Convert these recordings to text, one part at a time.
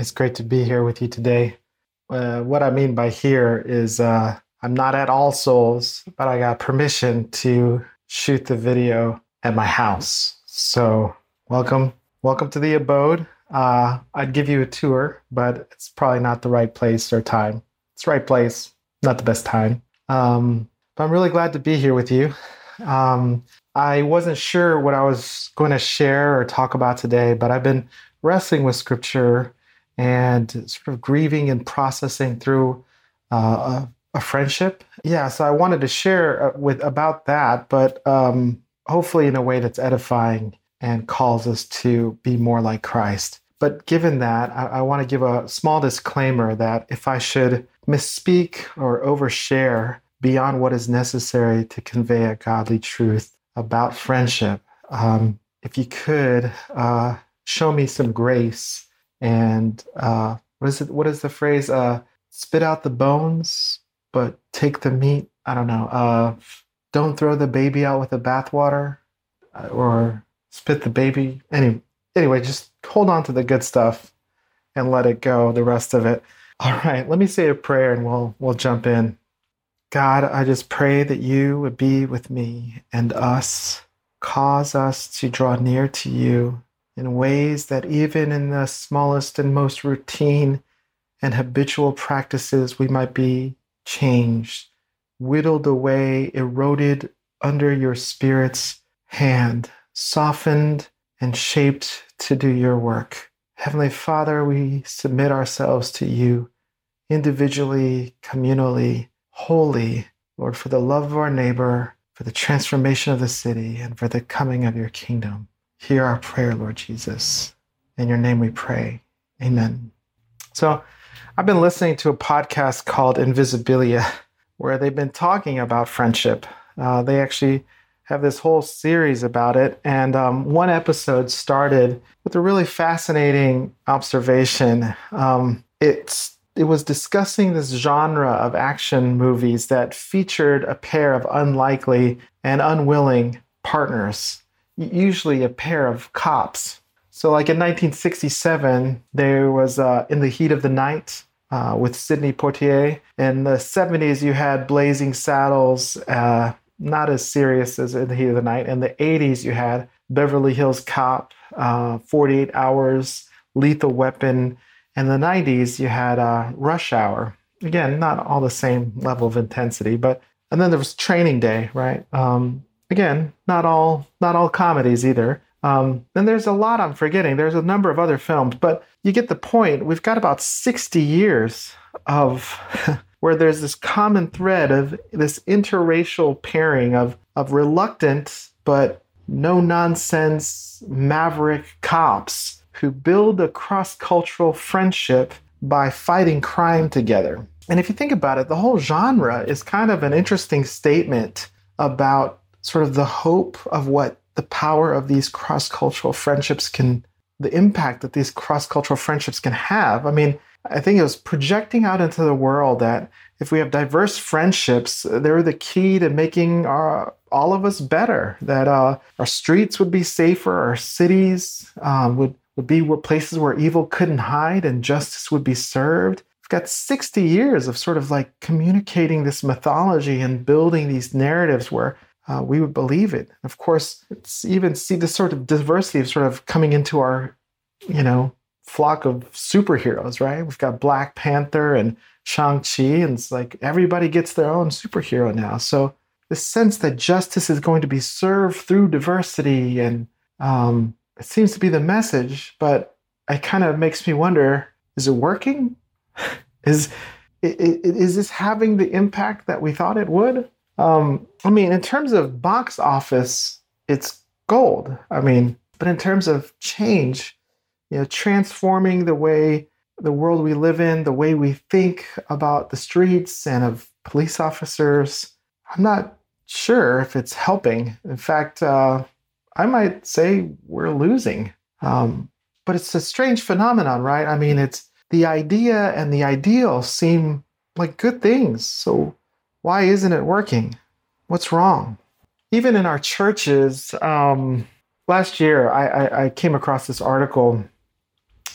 It's great to be here with you today. Uh, what I mean by here is uh, I'm not at All Souls, but I got permission to shoot the video at my house. So welcome, welcome to the abode. Uh, I'd give you a tour, but it's probably not the right place or time. It's right place, not the best time. Um, but I'm really glad to be here with you. Um, I wasn't sure what I was going to share or talk about today, but I've been wrestling with scripture and sort of grieving and processing through uh, a, a friendship. Yeah, so I wanted to share uh, with about that, but um, hopefully in a way that's edifying and calls us to be more like Christ. But given that, I, I want to give a small disclaimer that if I should misspeak or overshare beyond what is necessary to convey a godly truth about friendship, um, if you could uh, show me some grace and uh, what is it? What is the phrase? Uh, spit out the bones, but take the meat. I don't know. Uh, don't throw the baby out with the bathwater, uh, or spit the baby. Any, anyway, just hold on to the good stuff and let it go. The rest of it. All right. Let me say a prayer and we'll we'll jump in. God, I just pray that you would be with me and us, cause us to draw near to you in ways that even in the smallest and most routine and habitual practices we might be changed, whittled away, eroded under your Spirit's hand, softened and shaped to do your work. Heavenly Father, we submit ourselves to you individually, communally, wholly, Lord, for the love of our neighbor, for the transformation of the city, and for the coming of your kingdom. Hear our prayer, Lord Jesus. In your name we pray. Amen. So, I've been listening to a podcast called Invisibilia, where they've been talking about friendship. Uh, they actually have this whole series about it. And um, one episode started with a really fascinating observation. Um, it's it was discussing this genre of action movies that featured a pair of unlikely and unwilling partners usually a pair of cops. So, like in 1967, there was uh, In the Heat of the Night uh, with Sidney Poitier. In the 70s, you had Blazing Saddles, uh, not as serious as In the Heat of the Night. In the 80s, you had Beverly Hills Cop, uh, 48 Hours, Lethal Weapon. In the 90s, you had uh, Rush Hour. Again, not all the same level of intensity, but and then there was Training Day, right? Um, again, not all not all comedies either. Um, and there's a lot I'm forgetting. There's a number of other films, but you get the point. We've got about 60 years of where there's this common thread of this interracial pairing of of reluctant but no nonsense maverick cops who build a cross-cultural friendship by fighting crime together. And if you think about it, the whole genre is kind of an interesting statement about sort of the hope of what the power of these cross cultural friendships can, the impact that these cross cultural friendships can have. I mean, I think it was projecting out into the world that if we have diverse friendships, they're the key to making our, all of us better. That uh, our streets would be safer, our cities um, would, would be places where evil couldn't hide and justice would be served. We've got 60 years of sort of like communicating this mythology and building these narratives where uh, we would believe it. Of course, it's even see this sort of diversity of sort of coming into our, you know, flock of superheroes, right? We've got Black Panther and Shang-Chi, and it's like everybody gets their own superhero now. So the sense that justice is going to be served through diversity, and um, it seems to be the message, but it kind of makes me wonder: is it working? is is this having the impact that we thought it would? Um, I mean, in terms of box office, it's gold. I mean, but in terms of change, you know, transforming the way the world we live in, the way we think about the streets and of police officers, I'm not sure if it's helping. In fact, uh, I might say we're losing. Um, but it's a strange phenomenon, right? I mean, it's the idea and the ideal seem like good things. So why isn't it working? What's wrong? Even in our churches, um, last year I, I, I came across this article,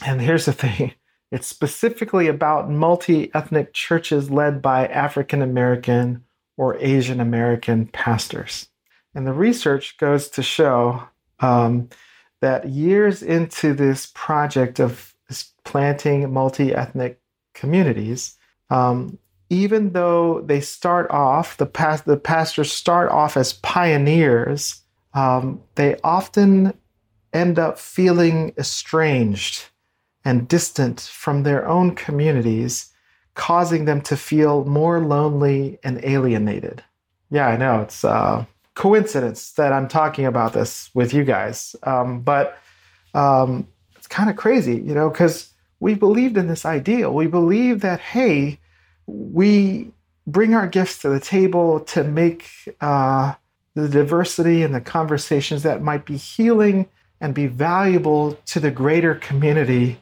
and here's the thing it's specifically about multi ethnic churches led by African American or Asian American pastors. And the research goes to show um, that years into this project of planting multi ethnic communities, um, even though they start off, the, past, the pastors start off as pioneers, um, they often end up feeling estranged and distant from their own communities, causing them to feel more lonely and alienated. Yeah, I know it's uh, coincidence that I'm talking about this with you guys, um, but um, it's kind of crazy, you know, because we believed in this ideal. We believe that hey, we bring our gifts to the table to make uh, the diversity and the conversations that might be healing and be valuable to the greater community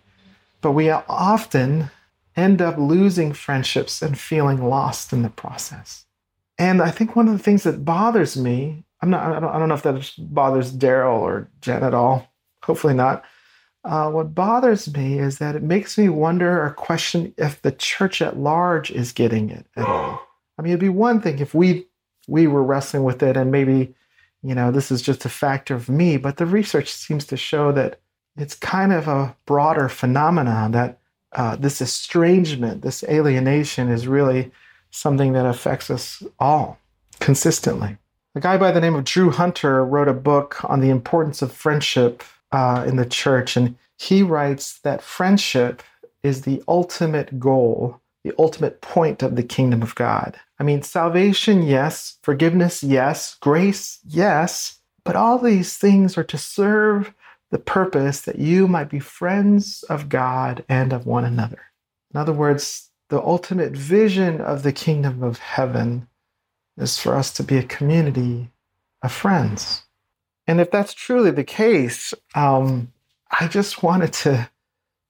but we often end up losing friendships and feeling lost in the process. And I think one of the things that bothers me, I'm not, I don't, I don't know if that bothers Daryl or Jen at all. Hopefully not. Uh, what bothers me is that it makes me wonder or question if the church at large is getting it at all. I mean, it'd be one thing if we we were wrestling with it and maybe, you know, this is just a factor of me, but the research seems to show that it's kind of a broader phenomenon that uh, this estrangement, this alienation is really something that affects us all consistently. A guy by the name of Drew Hunter wrote a book on the importance of friendship uh, in the church, and he writes that friendship is the ultimate goal, the ultimate point of the kingdom of God. I mean, salvation, yes, forgiveness, yes, grace, yes, but all these things are to serve the purpose that you might be friends of God and of one another. In other words, the ultimate vision of the kingdom of heaven is for us to be a community of friends. And if that's truly the case, um, I just wanted to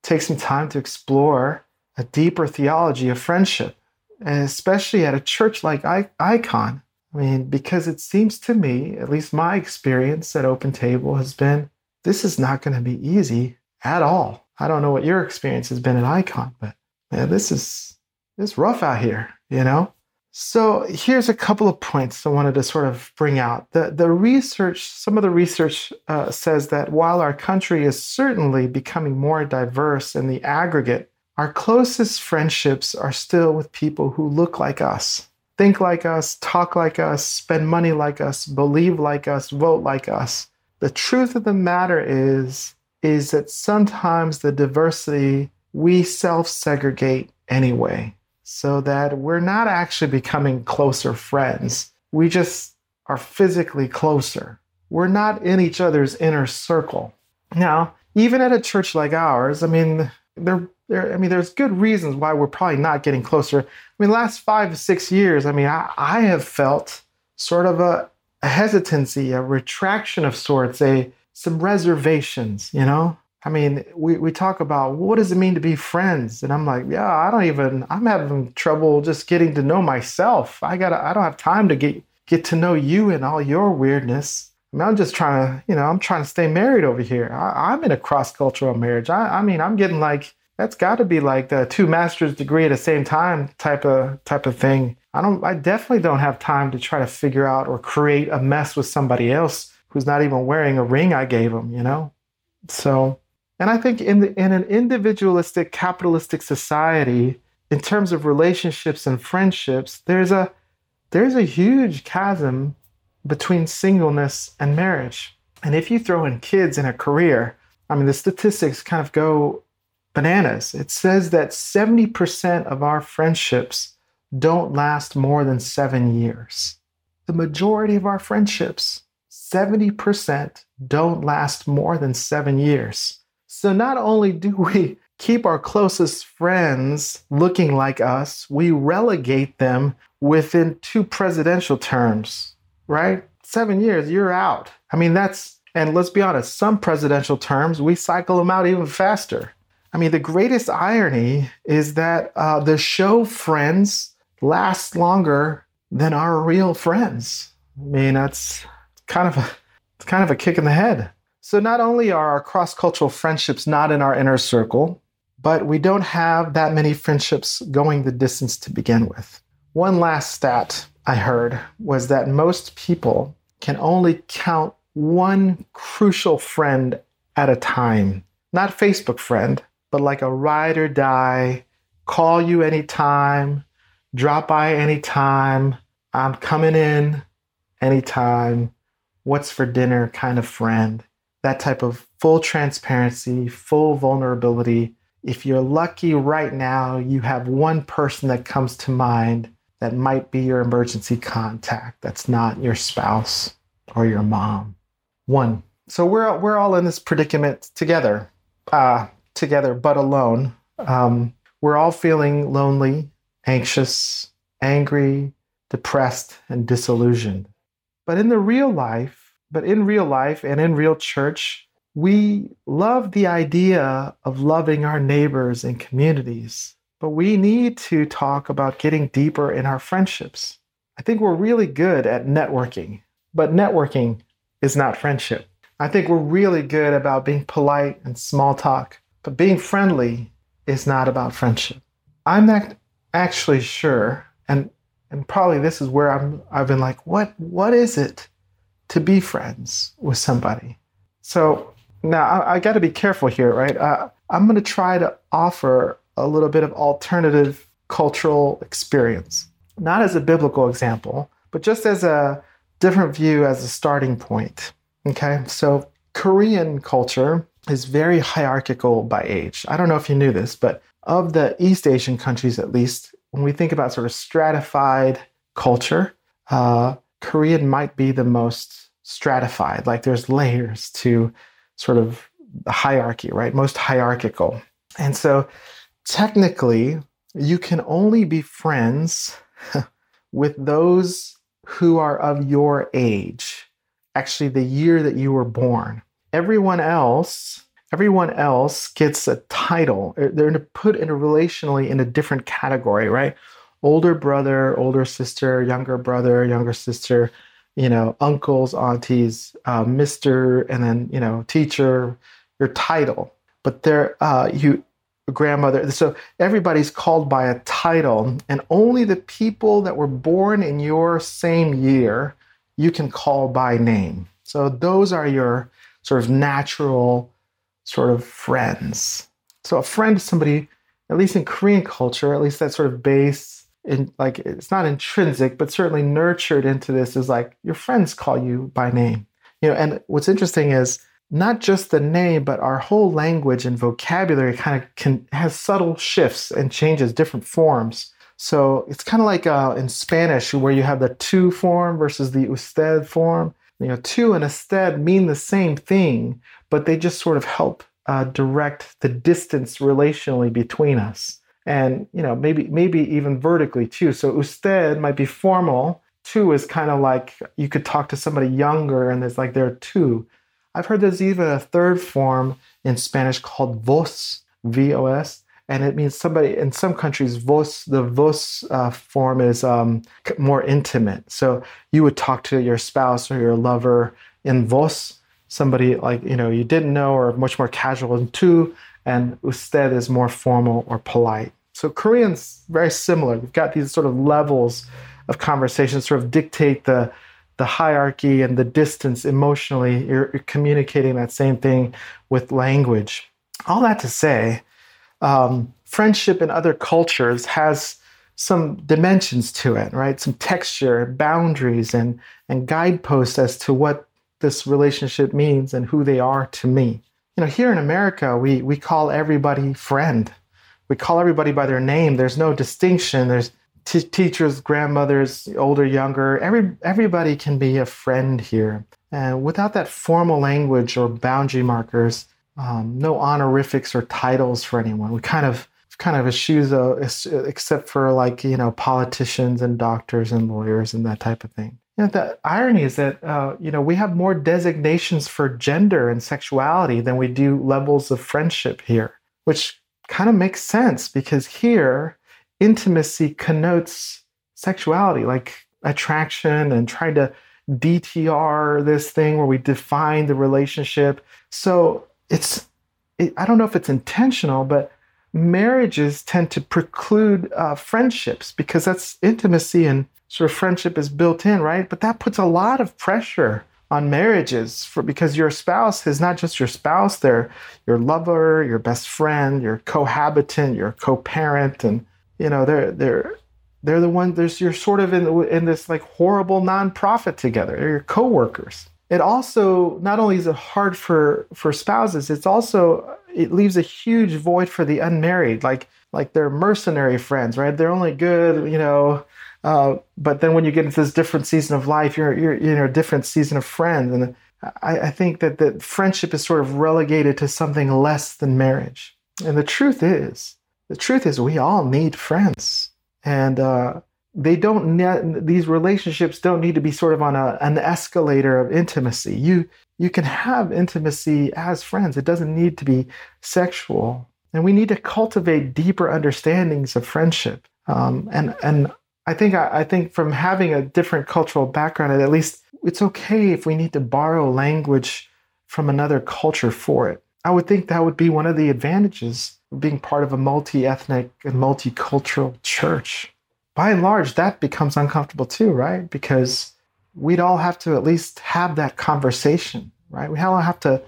take some time to explore a deeper theology of friendship, and especially at a church like I- Icon. I mean, because it seems to me, at least my experience at Open Table has been this is not going to be easy at all. I don't know what your experience has been at Icon, but man, this is it's rough out here, you know? So here's a couple of points I wanted to sort of bring out. The, the research, some of the research uh, says that while our country is certainly becoming more diverse in the aggregate, our closest friendships are still with people who look like us, think like us, talk like us, spend money like us, believe like us, vote like us. The truth of the matter is is that sometimes the diversity we self-segregate anyway so that we're not actually becoming closer friends. We just are physically closer. We're not in each other's inner circle. Now, even at a church like ours, I mean, there, there, I mean, there's good reasons why we're probably not getting closer. I mean, last five six years, I mean, I, I have felt sort of a a hesitancy, a retraction of sorts, a some reservations, you know? I mean, we, we talk about what does it mean to be friends? And I'm like, yeah, I don't even I'm having trouble just getting to know myself. I gotta I don't have time to get get to know you and all your weirdness. I mean, I'm just trying to, you know, I'm trying to stay married over here. I, am in a cross-cultural marriage. I, I mean, I'm getting like that's got to be like the two master's degree at the same time type of type of thing. I don't I definitely don't have time to try to figure out or create a mess with somebody else who's not even wearing a ring I gave them, you know? So, and I think in the, in an individualistic capitalistic society in terms of relationships and friendships, there's a there's a huge chasm between singleness and marriage. And if you throw in kids in a career, I mean the statistics kind of go bananas. It says that 70% of our friendships don't last more than seven years. The majority of our friendships, 70%, don't last more than seven years. So not only do we keep our closest friends looking like us, we relegate them within two presidential terms, right? Seven years, you're out. I mean, that's, and let's be honest, some presidential terms, we cycle them out even faster. I mean, the greatest irony is that uh, the show friends last longer than our real friends. I mean, that's kind of a, it's kind of a kick in the head. So not only are our cross-cultural friendships not in our inner circle, but we don't have that many friendships going the distance to begin with. One last stat I heard was that most people can only count one crucial friend at a time. Not Facebook friend, but like a ride or die, call you anytime, drop by anytime, I'm coming in anytime, what's for dinner kind of friend. That type of full transparency, full vulnerability if you're lucky right now, you have one person that comes to mind that might be your emergency contact that's not your spouse or your mom. One. So we're, we're all in this predicament together, uh, together, but alone. Um, we're all feeling lonely, anxious, angry, depressed, and disillusioned. But in the real life, but in real life and in real church, we love the idea of loving our neighbors and communities, but we need to talk about getting deeper in our friendships. I think we're really good at networking, but networking is not friendship. I think we're really good about being polite and small talk, but being friendly is not about friendship. I'm not actually sure, and and probably this is where I'm I've been like, what what is it to be friends with somebody? So now, I, I got to be careful here, right? Uh, I'm going to try to offer a little bit of alternative cultural experience, not as a biblical example, but just as a different view as a starting point. Okay, so Korean culture is very hierarchical by age. I don't know if you knew this, but of the East Asian countries, at least, when we think about sort of stratified culture, uh, Korean might be the most stratified. Like there's layers to sort of the hierarchy, right? Most hierarchical. And so technically, you can only be friends with those who are of your age, actually, the year that you were born. Everyone else, everyone else gets a title. They're put in a relationally in a different category, right? Older brother, older sister, younger brother, younger sister, you know, uncles, aunties, uh, Mister, and then you know, teacher, your title. But there, uh, you grandmother. So everybody's called by a title, and only the people that were born in your same year you can call by name. So those are your sort of natural sort of friends. So a friend is somebody, at least in Korean culture, at least that sort of base in like it's not intrinsic but certainly nurtured into this is like your friends call you by name. You know and what's interesting is not just the name but our whole language and vocabulary kind of can has subtle shifts and changes different forms. So it's kind of like uh, in spanish where you have the tú form versus the usted form. You know tú and usted mean the same thing but they just sort of help uh, direct the distance relationally between us and you know maybe maybe even vertically too. So usted might be formal. Tú is kind of like you could talk to somebody younger, and there's like there are two. I've heard there's even a third form in Spanish called vos, V-O-S, and it means somebody in some countries. Vos, the vos uh, form is um, more intimate. So you would talk to your spouse or your lover in vos, somebody like you know you didn't know or much more casual. And tú and usted is more formal or polite. So Korean's very similar. We've got these sort of levels of conversation sort of dictate the the hierarchy and the distance emotionally. You're, you're communicating that same thing with language. All that to say, um, friendship in other cultures has some dimensions to it, right? Some texture, boundaries, and and guideposts as to what this relationship means and who they are to me you know, here in America, we we call everybody friend. We call everybody by their name. There's no distinction. There's t- teachers, grandmothers, older, younger. Every everybody can be a friend here. And without that formal language or boundary markers, um, no honorifics or titles for anyone. We kind of kind of eschews except for like you know politicians and doctors and lawyers and that type of thing. You know, the irony is that uh, you know we have more designations for gender and sexuality than we do levels of friendship here, which kind of makes sense because here intimacy connotes sexuality, like attraction and trying to DTR this thing where we define the relationship. So it's it, I don't know if it's intentional, but marriages tend to preclude uh, friendships because that's intimacy and sort of friendship is built in, right? But that puts a lot of pressure on marriages for because your spouse is not just your spouse; they're your lover, your best friend, your cohabitant, your co-parent, and you know they're they're they're the one. There's you're sort of in in this like horrible nonprofit together. They're your coworkers. It also not only is it hard for for spouses, it's also it leaves a huge void for the unmarried. Like like they're mercenary friends, right? They're only good, you know. Uh, but then when you get into this different season of life, you're you're you in a different season of friends, and I, I think that that friendship is sort of relegated to something less than marriage. And the truth is, the truth is, we all need friends. And uh, they don't ne- these relationships don't need to be sort of on a, an escalator of intimacy. You you can have intimacy as friends. It doesn't need to be sexual. And we need to cultivate deeper understandings of friendship. Um, and and I think I, I think from having a different cultural background at least it's okay if we need to borrow language from another culture for it I would think that would be one of the advantages of being part of a multi ethnic and multicultural church. By and large, that becomes uncomfortable too, right? Because we'd all have to at least have that conversation, right? We all have to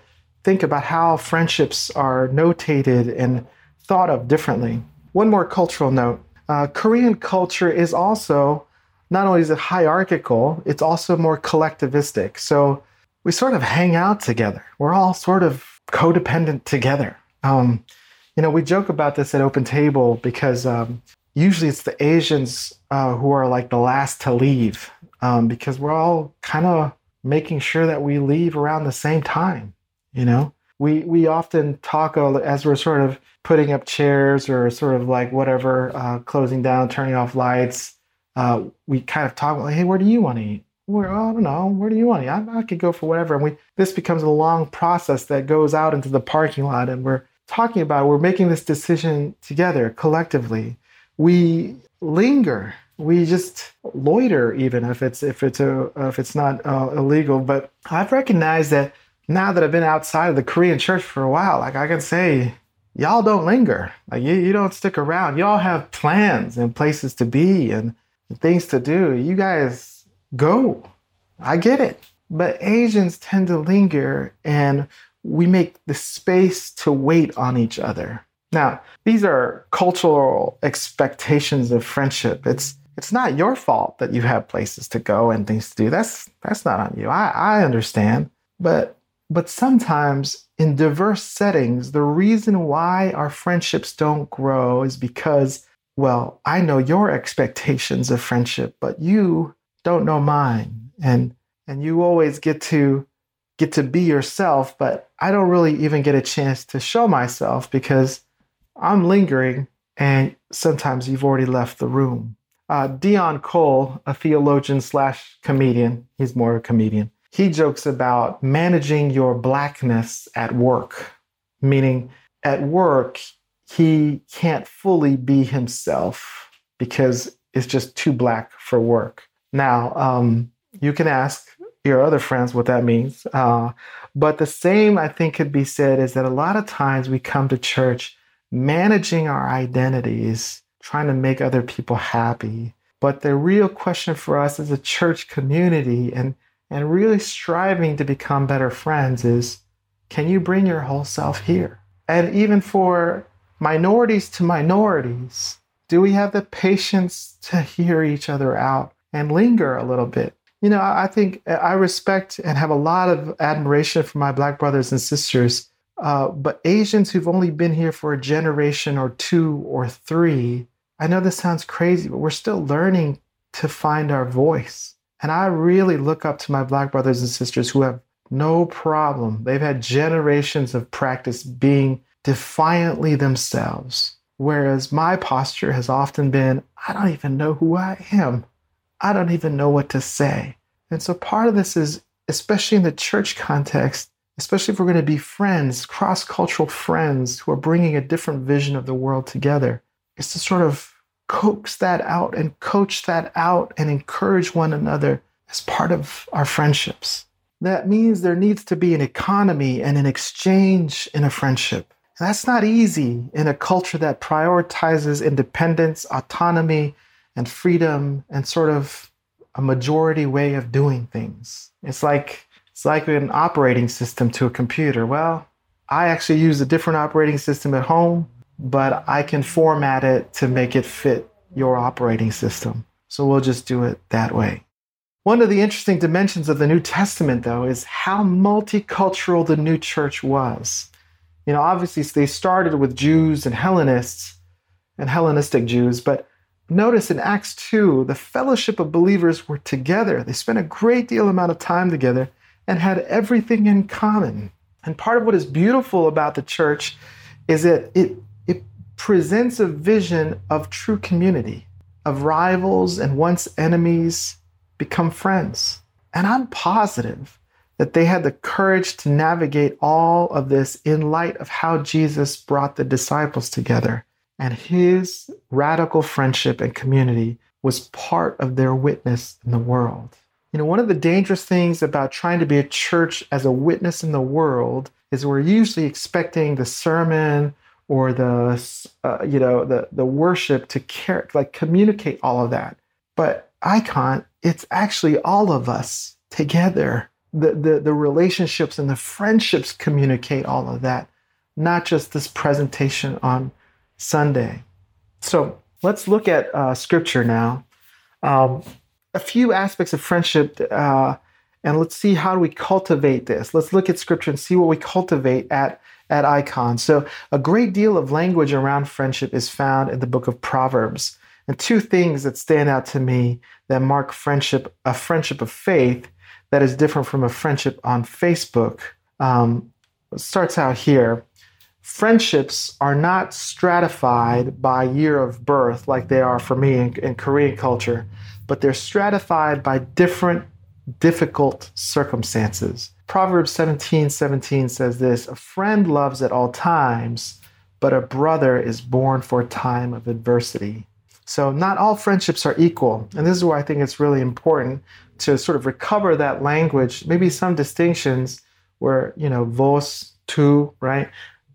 think about how friendships are notated and thought of differently. One more cultural note uh, Korean culture is also not only is it hierarchical, it's also more collectivistic. So we sort of hang out together. We're all sort of codependent together. Um, you know, we joke about this at Open Table because um, usually it's the Asians uh, who are like the last to leave um, because we're all kind of making sure that we leave around the same time. You know, we we often talk as we're sort of putting up chairs or sort of like whatever, uh, closing down, turning off lights. Uh, we kind of talk like, hey, where do you want to eat? Where I don't know. Where do you want to eat? I, I could go for whatever. And we this becomes a long process that goes out into the parking lot, and we're talking about, we're making this decision together collectively. We linger. We just loiter, even if it's if it's a if it's not uh, illegal. But I've recognized that now that I've been outside of the Korean church for a while, like I can say, y'all don't linger. Like you, you don't stick around. Y'all have plans and places to be and things to do. You guys go. I get it. But Asians tend to linger and we make the space to wait on each other. Now, these are cultural expectations of friendship. It's it's not your fault that you have places to go and things to do. That's that's not on you. I, I understand. But but sometimes in diverse settings, the reason why our friendships don't grow is because, well, I know your expectations of friendship, but you don't know mine. And and you always get to get to be yourself, but I don't really even get a chance to show myself because I'm lingering and sometimes you've already left the room. Uh, Deon Cole, a theologian slash comedian, he's more of a comedian, he jokes about managing your blackness at work, meaning at work, he can't fully be himself because it's just too black for work. Now, um, you can ask your other friends what that means. Uh, but the same, I think, could be said is that a lot of times we come to church managing our identities, trying to make other people happy. But the real question for us as a church community and, and really striving to become better friends is can you bring your whole self here? And even for minorities to minorities, do we have the patience to hear each other out and linger a little bit? you know, I think I respect and have a lot of admiration for my Black brothers and sisters. Uh, but Asians who've only been here for a generation or two or three, I know this sounds crazy, but we're still learning to find our voice. And I really look up to my Black brothers and sisters who have no problem. They've had generations of practice being defiantly themselves. Whereas my posture has often been, I don't even know who I am. I don't even know what to say. And so part of this is, especially in the church context, especially if we're going to be friends, cross cultural friends who are bringing a different vision of the world together, is to sort of coax that out and coach that out and encourage one another as part of our friendships. That means there needs to be an economy and an exchange in a friendship. And that's not easy in a culture that prioritizes independence, autonomy, and freedom and sort of a majority way of doing things. It's like it's like an operating system to a computer. Well, I actually use a different operating system at home, but I can format it to make it fit your operating system. So we'll just do it that way. One of the interesting dimensions of the New Testament, though, is how multicultural the new church was. You know, obviously, they started with Jews and Hellenists and Hellenistic Jews, but notice in Acts 2, the fellowship of believers were together. They spent a great deal amount of time together and had everything in common. And part of what is beautiful about the church is that it, presents a vision of true community, of rivals and once enemies become friends. And I'm positive that they had the courage to navigate all of this in light of how Jesus brought the disciples together. And his radical friendship and community was part of their witness in the world. You know, one of the dangerous things about trying to be a church as a witness in the world is we're usually expecting the sermon or the uh, you know the the worship to care like communicate all of that. But icon, it's actually all of us together. The, the the relationships and the friendships communicate all of that, not just this presentation on Sunday. So let's look at uh, scripture now. Um, a few aspects of friendship uh, and let's see how do we cultivate this let's look at scripture and see what we cultivate at at icon. So a great deal of language around friendship is found in the book of proverbs. And two things that stand out to me that mark friendship a friendship of faith that is different from a friendship on facebook um, starts out here. Friendships are not stratified by year of birth like they are for me in, in korean culture but they're stratified by different difficult circumstances. Proverbs 17 17 says this A friend loves at all times, but a brother is born for a time of adversity. So, not all friendships are equal. And this is why I think it's really important to sort of recover that language, maybe some distinctions where, you know, vos, tu, right?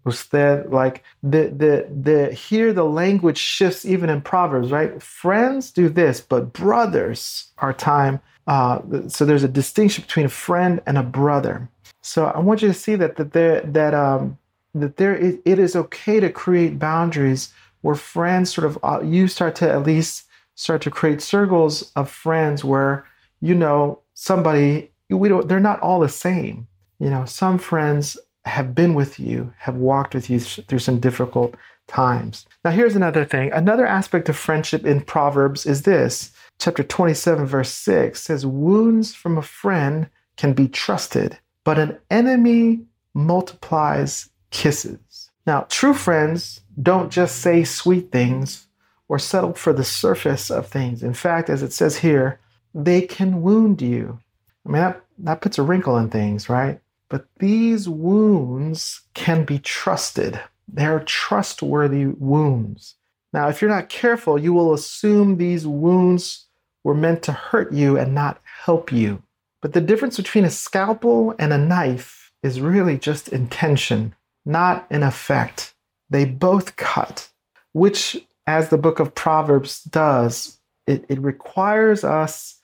Usted, like the the the here the language shifts even in Proverbs, right? Friends do this, but brothers are time. Uh, so there's a distinction between a friend and a brother. So I want you to see that that there that um that there is, it is okay to create boundaries where friends sort of uh, you start to at least start to create circles of friends where you know somebody we don't they're not all the same. You know, some friends have been with you, have walked with you through some difficult times. Now, here's another thing. Another aspect of friendship in Proverbs is this. Chapter 27, verse 6 says, Wounds from a friend can be trusted, but an enemy multiplies kisses. Now, true friends don't just say sweet things or settle for the surface of things. In fact, as it says here, they can wound you. I mean, that, that puts a wrinkle in things, right? But these wounds can be trusted. They're trustworthy wounds. Now, if you're not careful, you will assume these wounds were meant to hurt you and not help you. But the difference between a scalpel and a knife is really just intention, not an effect. They both cut, which, as the book of Proverbs does, it, it requires us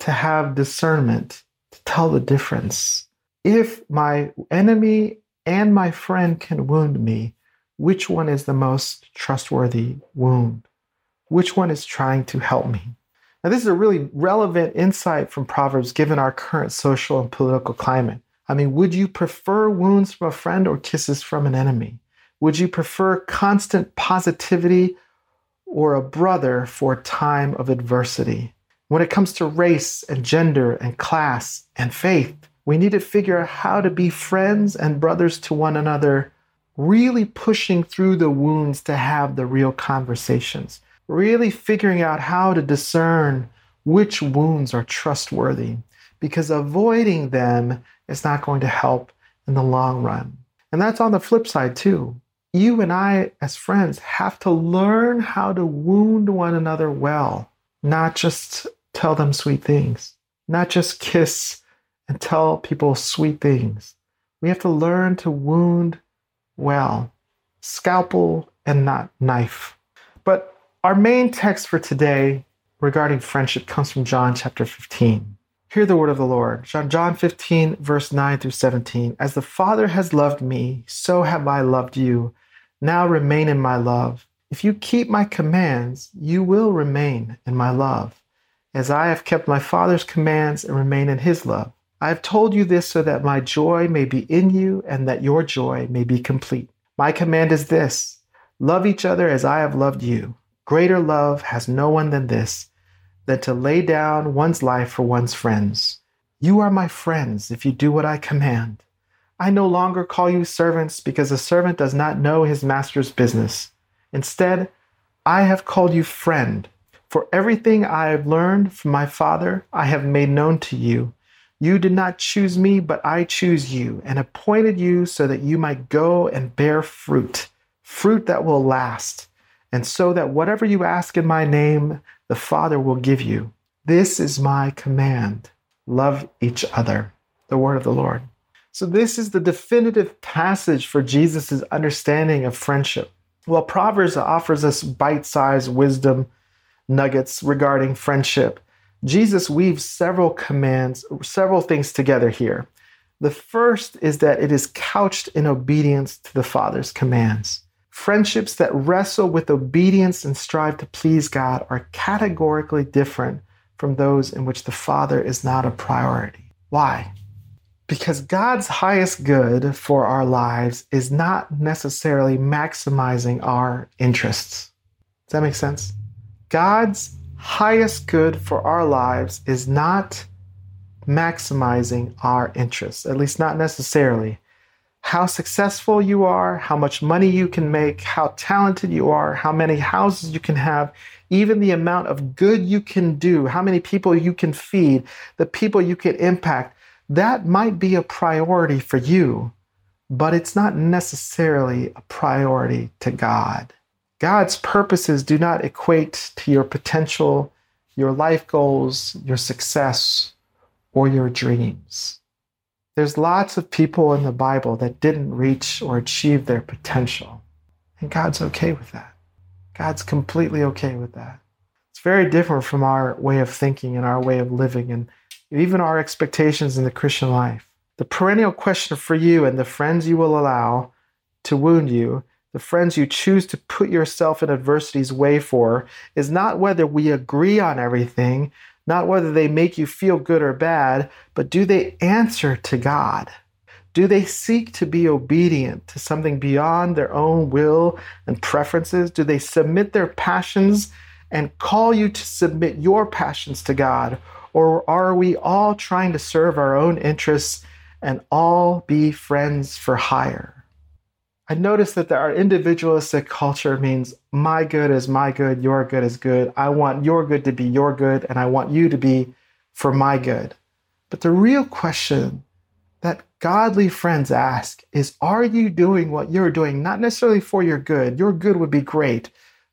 to have discernment to tell the difference if my enemy and my friend can wound me, which one is the most trustworthy wound? Which one is trying to help me? Now, this is a really relevant insight from Proverbs given our current social and political climate. I mean, would you prefer wounds from a friend or kisses from an enemy? Would you prefer constant positivity or a brother for a time of adversity? When it comes to race and gender and class and faith, We need to figure out how to be friends and brothers to one another, really pushing through the wounds to have the real conversations, really figuring out how to discern which wounds are trustworthy, because avoiding them is not going to help in the long run. And that's on the flip side, too. You and I, as friends, have to learn how to wound one another well, not just tell them sweet things, not just kiss and tell people sweet things. We have to learn to wound well, scalpel and not knife. But our main text for today regarding friendship comes from John chapter 15. Hear the word of the Lord. John 15, verse 9 through 17. As the Father has loved me, so have I loved you. Now remain in my love. If you keep my commands, you will remain in my love, as I have kept my Father's commands and remain in his love. I have told you this so that my joy may be in you and that your joy may be complete. My command is this love each other as I have loved you. Greater love has no one than this than to lay down one's life for one's friends. You are my friends if you do what I command. I no longer call you servants because a servant does not know his master's business. Instead, I have called you friend, for everything I have learned from my Father I have made known to you. You did not choose me, but I choose you and appointed you so that you might go and bear fruit, fruit that will last, and so that whatever you ask in my name, the Father will give you. This is my command love each other. The word of the Lord. So, this is the definitive passage for Jesus' understanding of friendship. Well, Proverbs offers us bite sized wisdom nuggets regarding friendship. Jesus weaves several commands, several things together here. The first is that it is couched in obedience to the Father's commands. Friendships that wrestle with obedience and strive to please God are categorically different from those in which the Father is not a priority. Why? Because God's highest good for our lives is not necessarily maximizing our interests. Does that make sense? God's highest good for our lives is not maximizing our interests, at least not necessarily how successful you are, how much money you can make, how talented you are, how many houses you can have, even the amount of good you can do, how many people you can feed, the people you can impact, that might be a priority for you, but it's not necessarily a priority to God. God's purposes do not equate to your potential, your life goals, your success, or your dreams. There's lots of people in the Bible that didn't reach or achieve their potential. And God's okay with that. God's completely okay with that. It's very different from our way of thinking and our way of living and even our expectations in the Christian life. The perennial question for you and the friends you will allow to wound you, the friends you choose to put yourself in adversity's way for, is not whether we agree on everything, not whether they make you feel good or bad, but do they answer to God? Do they seek to be obedient to something beyond their own will and preferences? Do they submit their passions and call you to submit your passions to God? Or are we all trying to serve our own interests and all be friends for hire? I noticed that our individualistic culture means my good is my good, your good is good. I want your good to be your good, and I want you to be for my good. But the real question that godly friends ask is Are you doing what you're doing, not necessarily for your good? Your good would be great,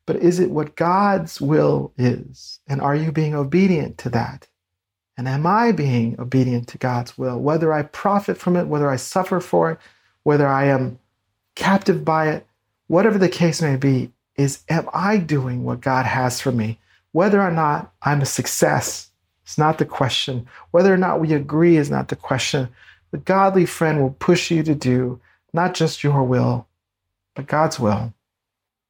but is it what God's will is? And are you being obedient to that? And am I being obedient to God's will? Whether I profit from it, whether I suffer for it, whether I am captive by it, whatever the case may be, is am I doing what God has for me? Whether or not I'm a success is not the question. Whether or not we agree is not the question. The godly friend will push you to do not just your will, but God's will.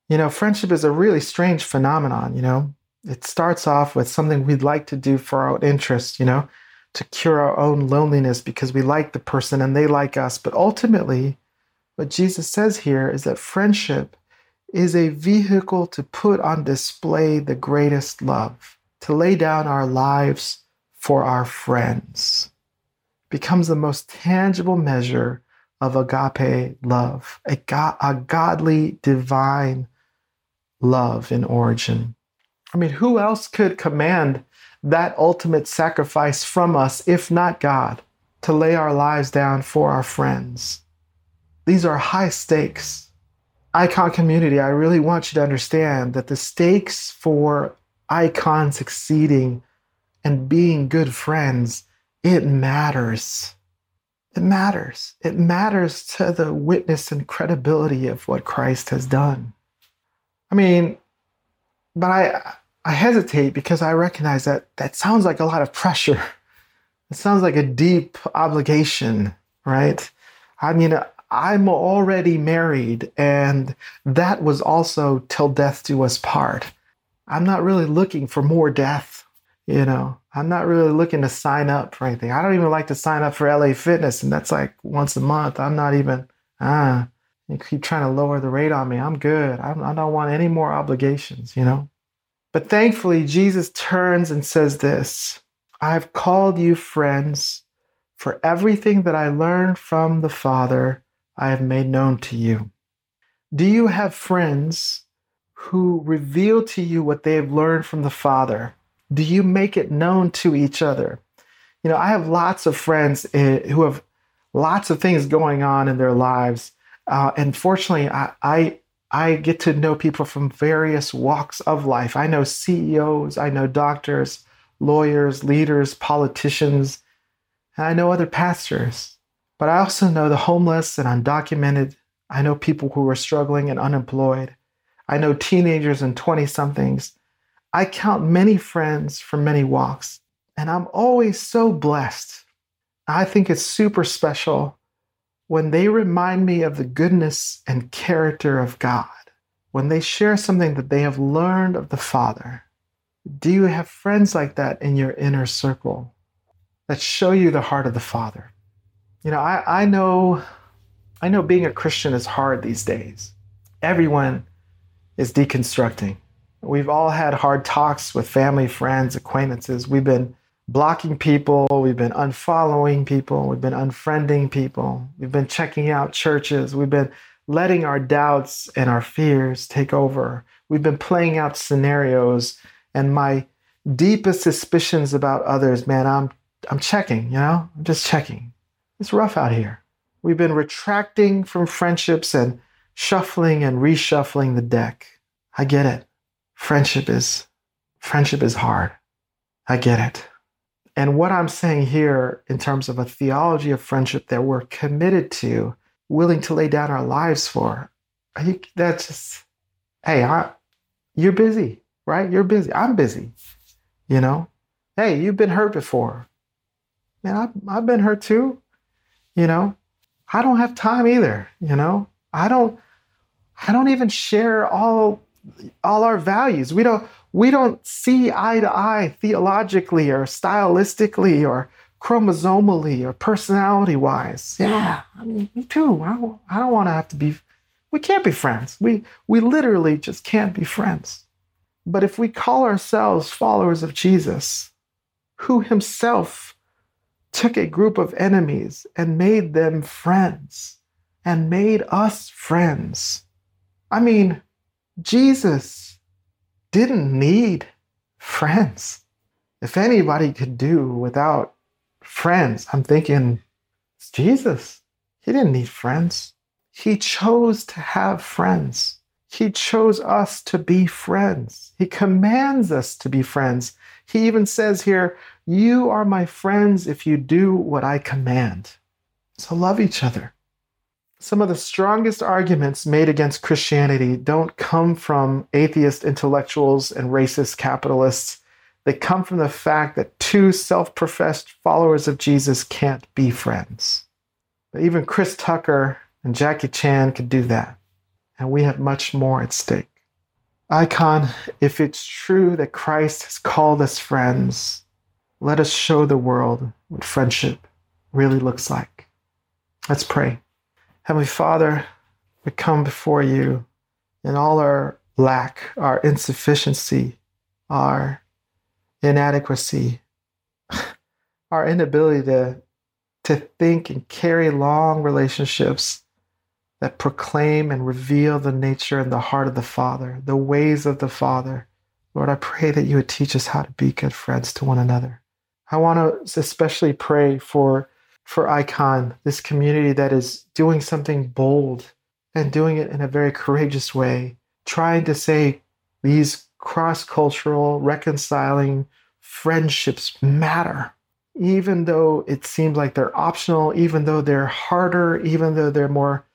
You know, friendship is a really strange phenomenon, you know. It starts off with something we'd like to do for our own interest, you know, to cure our own loneliness because we like the person and they like us. But ultimately, what Jesus says here is that friendship is a vehicle to put on display the greatest love, to lay down our lives for our friends. becomes the most tangible measure of agape love, a, go- a godly, divine love in origin. I mean, who else could command that ultimate sacrifice from us if not God to lay our lives down for our friends? These are high stakes. Icon community, I really want you to understand that the stakes for icon succeeding and being good friends, it matters. It matters. It matters to the witness and credibility of what Christ has done. I mean, but I I hesitate because I recognize that that sounds like a lot of pressure. It sounds like a deep obligation, right? I mean, I'm already married, and that was also till death do us part. I'm not really looking for more death, you know. I'm not really looking to sign up for anything. I don't even like to sign up for LA Fitness, and that's like once a month. I'm not even, ah, you keep trying to lower the rate on me. I'm good. I'm, I don't want any more obligations, you know. But thankfully, Jesus turns and says this I've called you friends, for everything that I learned from the Father, I have made known to you. Do you have friends who reveal to you what they have learned from the Father? Do you make it known to each other? You know, I have lots of friends eh, who have lots of things going on in their lives. Uh, and fortunately, I, I, I get to know people from various walks of life. I know CEOs, I know doctors, lawyers, leaders, politicians, and I know other pastors. But I also know the homeless and undocumented. I know people who are struggling and unemployed. I know teenagers and 20 somethings. I count many friends from many walks, and I'm always so blessed. I think it's super special when they remind me of the goodness and character of God, when they share something that they have learned of the Father. Do you have friends like that in your inner circle that show you the heart of the Father? You know, I, I know I know being a Christian is hard these days. Everyone is deconstructing. We've all had hard talks with family, friends, acquaintances. We've been blocking people, we've been unfollowing people, we've been unfriending people, we've been checking out churches, we've been letting our doubts and our fears take over. We've been playing out scenarios and my deepest suspicions about others, man, I'm I'm checking, you know? I'm just checking. It's rough out here. We've been retracting from friendships and shuffling and reshuffling the deck. I get it. Friendship is friendship is hard. I get it. And what I'm saying here in terms of a theology of friendship that we're committed to, willing to lay down our lives for, you, that's just, hey, I, you're busy, right? You're busy. I'm busy. You know, hey, you've been hurt before. Man, I've, I've been hurt too. You know, I don't have time either. You know, I don't, I don't even share all, all our values. We don't, we don't see eye to eye theologically or stylistically or chromosomally or personality wise. Yeah, I mean, me too. I don't, I don't want to have to be, we can't be friends. We, we literally just can't be friends. But if we call ourselves followers of Jesus, who himself took a group of enemies and made them friends and made us friends. I mean, Jesus didn't need friends. If anybody could do without friends, I'm thinking it's Jesus. He didn't need friends. He chose to have friends. He chose us to be friends. He commands us to be friends. He even says here, You are my friends if you do what I command. So love each other. Some of the strongest arguments made against Christianity don't come from atheist intellectuals and racist capitalists. They come from the fact that two self professed followers of Jesus can't be friends. But even Chris Tucker and Jackie Chan could do that. And we have much more at stake. Icon, if it's true that Christ has called us friends, let us show the world what friendship really looks like. Let's pray. Heavenly Father, we come before you in all our lack, our insufficiency, our inadequacy, our inability to, to think and carry long relationships that proclaim and reveal the nature and the heart of the Father, the ways of the Father. Lord, I pray that you would teach us how to be good friends to one another. I want to especially pray for for Icon, this community that is doing something bold and doing it in a very courageous way, trying to say these cross-cultural reconciling friendships matter. Even though it seems like they're optional, even though they're harder, even though they're more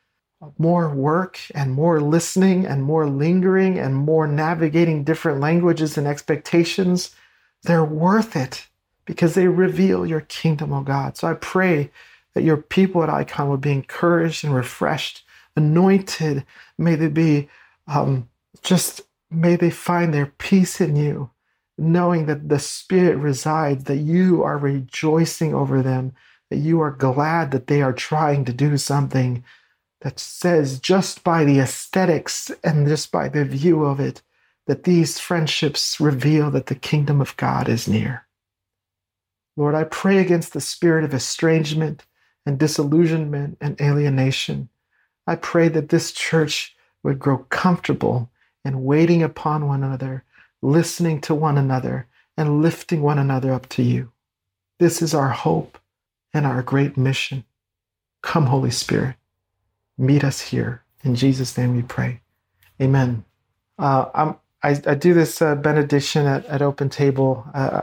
more work and more listening and more lingering and more navigating different languages and expectations, they're worth it because they reveal your kingdom, oh God. So I pray that your people at Icon will be encouraged and refreshed, anointed. May they be um, just, may they find their peace in you, knowing that the Spirit resides, that you are rejoicing over them, that you are glad that they are trying to do something that says just by the aesthetics and just by the view of it, that these friendships reveal that the kingdom of God is near. Lord, I pray against the spirit of estrangement and disillusionment and alienation. I pray that this church would grow comfortable in waiting upon one another, listening to one another, and lifting one another up to you. This is our hope and our great mission. Come, Holy Spirit, meet us here. In Jesus' name we pray. Amen. Uh, I, I do this uh, benediction at, at Open Table. Uh,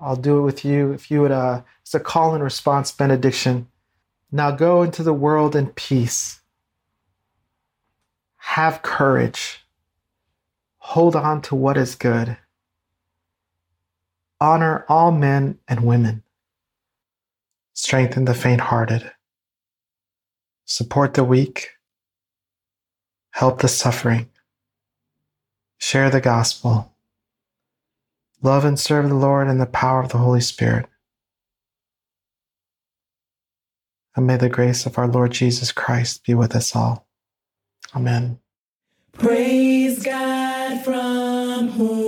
I'll do it with you. If you would, uh, it's a call and response benediction. Now go into the world in peace. Have courage. Hold on to what is good. Honor all men and women. Strengthen the faint hearted. Support the weak. Help the suffering. Share the gospel Love and serve the Lord in the power of the Holy Spirit. And may the grace of our Lord Jesus Christ be with us all. Amen. Praise God from whom